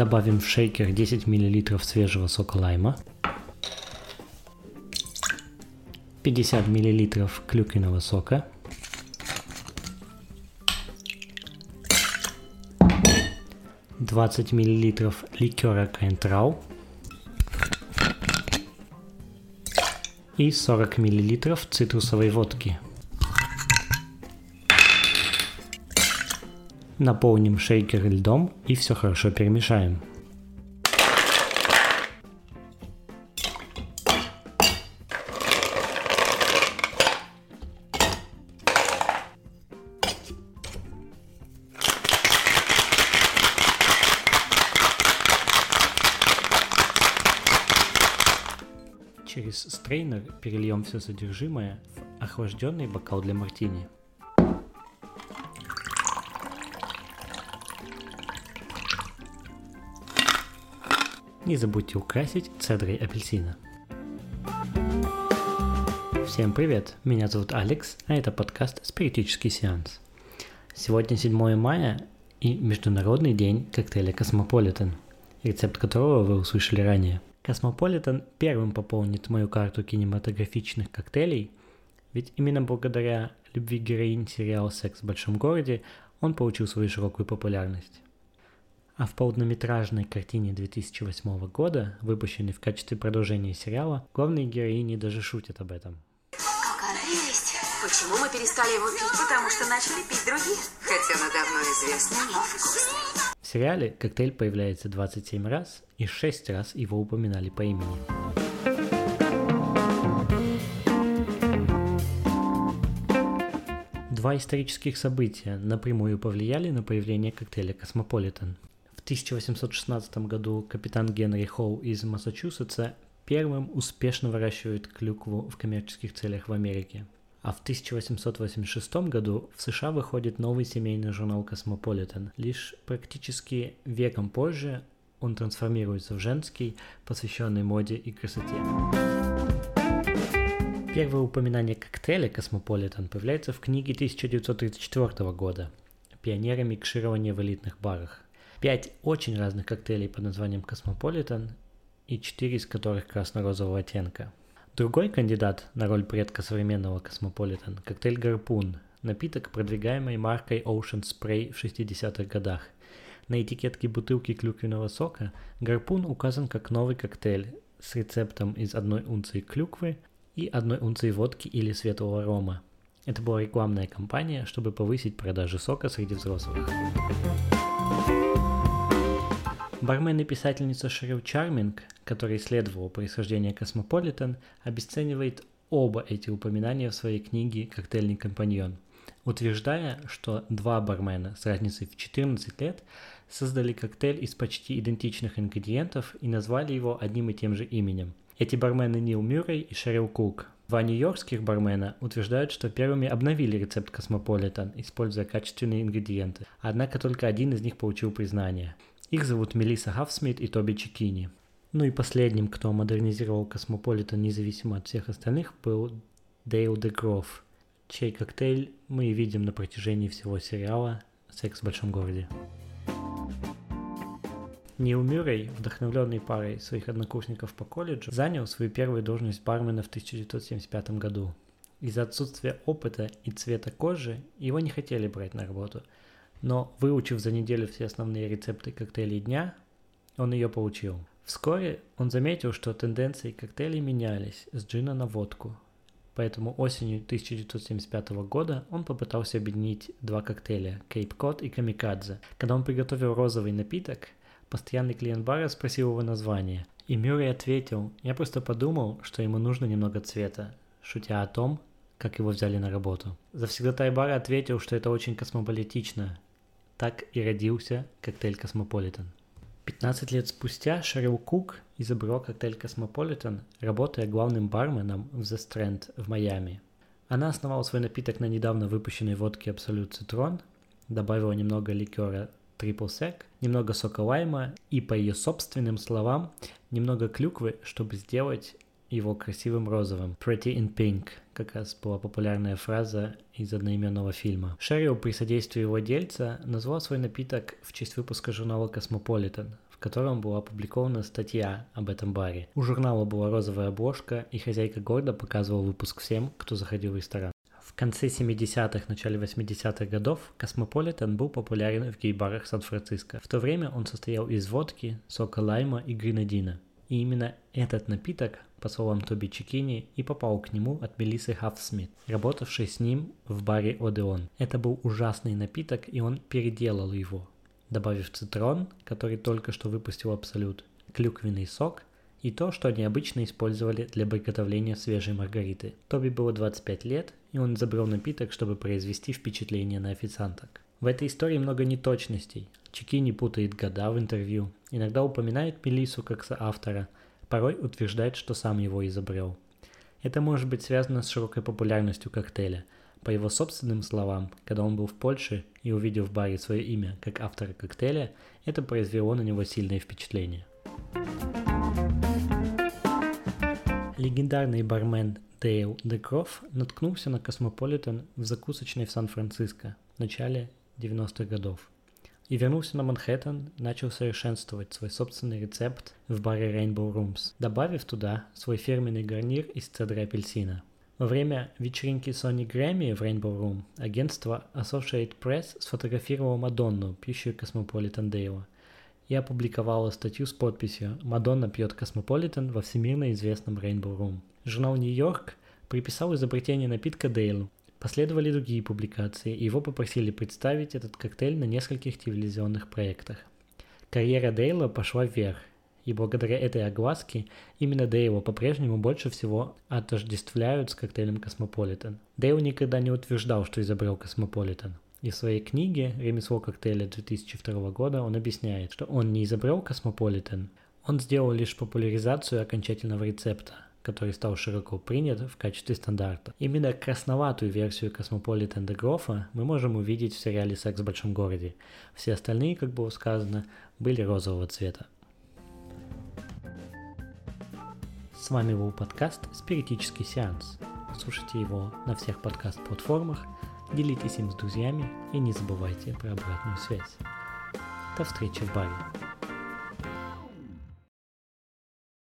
Добавим в шейкер 10 мл свежего сока лайма, 50 мл клюквенного сока, двадцать миллилитров ликера Кайнтрау и 40 миллилитров цитрусовой водки. Наполним шейкер льдом и все хорошо перемешаем. Через стрейнер перельем все содержимое в охлажденный бокал для мартини. Не забудьте украсить цедрой апельсина. Всем привет, меня зовут Алекс, а это подкаст «Спиритический сеанс». Сегодня 7 мая и Международный день коктейля «Космополитен», рецепт которого вы услышали ранее. «Космополитен» первым пополнит мою карту кинематографичных коктейлей, ведь именно благодаря любви героинь сериала «Секс в большом городе» он получил свою широкую популярность. А в полнометражной картине 2008 года, выпущенной в качестве продолжения сериала, главные героини даже шутят об этом. Почему мы перестали его пить? Потому что начали пить другие. Хотя он давно известный, но вкусный. В сериале коктейль появляется 27 раз, и 6 раз его упоминали по имени. Два исторических события напрямую повлияли на появление коктейля «Космополитен». В 1816 году капитан Генри Хоу из Массачусетса первым успешно выращивает клюкву в коммерческих целях в Америке. А в 1886 году в США выходит новый семейный журнал «Космополитен». Лишь практически веком позже он трансформируется в женский, посвященный моде и красоте. Первое упоминание коктейля «Космополитен» появляется в книге 1934 года «Пионеры микширования в элитных барах». Пять очень разных коктейлей под названием «Космополитен» и четыре из которых красно-розового оттенка. Другой кандидат на роль предка современного «Космополитен» – коктейль «Гарпун», напиток, продвигаемый маркой Ocean Spray в 60-х годах. На этикетке бутылки клюквенного сока «Гарпун» указан как новый коктейль с рецептом из одной унции клюквы и одной унции водки или светлого рома. Это была рекламная кампания, чтобы повысить продажи сока среди взрослых. Бармен и писательница Шерил Чарминг, которая исследовала происхождение Космополитен, обесценивает оба эти упоминания в своей книге «Коктейльный компаньон», утверждая, что два бармена с разницей в 14 лет создали коктейль из почти идентичных ингредиентов и назвали его одним и тем же именем. Эти бармены Нил Мюррей и Шерил Кук. Два нью-йоркских бармена утверждают, что первыми обновили рецепт Космополитен, используя качественные ингредиенты, однако только один из них получил признание. Их зовут Мелисса Хафсмит и Тоби Чикини. Ну и последним, кто модернизировал Космополитен независимо от всех остальных, был Дейл Дегроф, чей коктейль мы видим на протяжении всего сериала «Секс в большом городе». Нил Мюррей, вдохновленный парой своих однокурсников по колледжу, занял свою первую должность бармена в 1975 году. Из-за отсутствия опыта и цвета кожи его не хотели брать на работу, но выучив за неделю все основные рецепты коктейлей дня, он ее получил. Вскоре он заметил, что тенденции коктейлей менялись с джина на водку, поэтому осенью 1975 года он попытался объединить два коктейля – Кейп Кот и Камикадзе. Когда он приготовил розовый напиток – Постоянный клиент бара спросил его название, и Мюррей ответил, я просто подумал, что ему нужно немного цвета, шутя о том, как его взяли на работу. Завсегдатай бара ответил, что это очень космополитично. Так и родился коктейль «Космополитен». 15 лет спустя Шерил Кук изобрел коктейль «Космополитен», работая главным барменом в The Strand в Майами. Она основала свой напиток на недавно выпущенной водке Absolut Citron, добавила немного ликера Triple Sec, немного сока лайма и, по ее собственным словам, немного клюквы, чтобы сделать его красивым розовым. Pretty in Pink как раз была популярная фраза из одноименного фильма. Шерил при содействии владельца назвал свой напиток в честь выпуска журнала Cosmopolitan, в котором была опубликована статья об этом баре. У журнала была розовая обложка, и хозяйка города показывала выпуск всем, кто заходил в ресторан. В конце 70-х, начале 80-х годов Космополитен был популярен в гей-барах Сан-Франциско. В то время он состоял из водки, сока лайма и гренадина. И именно этот напиток, по словам Тоби Чеккини, и попал к нему от Мелиссы Хаффсмит, работавшей с ним в баре Одеон. Это был ужасный напиток, и он переделал его, добавив Citron, который только что выпустил Absolut, клюквенный сок и то, что они обычно использовали для приготовления свежей маргариты. Тоби было 25 лет, и он изобрел напиток, чтобы произвести впечатление на официанток. В этой истории много неточностей. Чеккини путает года в интервью, иногда упоминает Мелиссу как соавтора, порой утверждает, что сам его изобрел. Это может быть связано с широкой популярностью коктейля. По его собственным словам, когда он был в Польше и увидел в баре свое имя как автора коктейля, это произвело на него сильное впечатление. Легендарный бармен Дейл Дегрофф наткнулся на Космополитен в закусочной в Сан-Франциско в начале 90-х годов и вернулся на Манхэттен, начал совершенствовать свой собственный рецепт в баре Rainbow Room, добавив туда свой фирменный гарнир из цедры апельсина. Во время вечеринки Sony Grammy в Rainbow Room агентство Associated Press сфотографировало Мадонну, пьющую Космополитен Дейла – и опубликовала статью с подписью «Мадонна пьет Космополитен во всемирно известном Rainbow Room». Журнал «Нью-Йорк» приписал изобретение напитка Дейлу. Последовали другие публикации, и его попросили представить этот коктейль на нескольких телевизионных проектах. Карьера Дейла пошла вверх, и благодаря этой огласке именно Дейла по-прежнему больше всего отождествляют с коктейлем Космополитен. Дейл никогда не утверждал, что изобрел Космополитен. И в своей книге «Ремесло коктейля» 2002 года он объясняет, что он не изобрел космополитен, он сделал лишь популяризацию окончательного рецепта, который стал широко принят в качестве стандарта. Именно красноватую версию Космополитен Дегроффа мы можем увидеть в сериале «Секс в большом городе». Все остальные, как было сказано, были розового цвета. С вами был подкаст «Спиритический сеанс». Слушайте его на всех подкаст-платформах – Делитесь им с друзьями и не забывайте про обратную связь. До встречи в баре.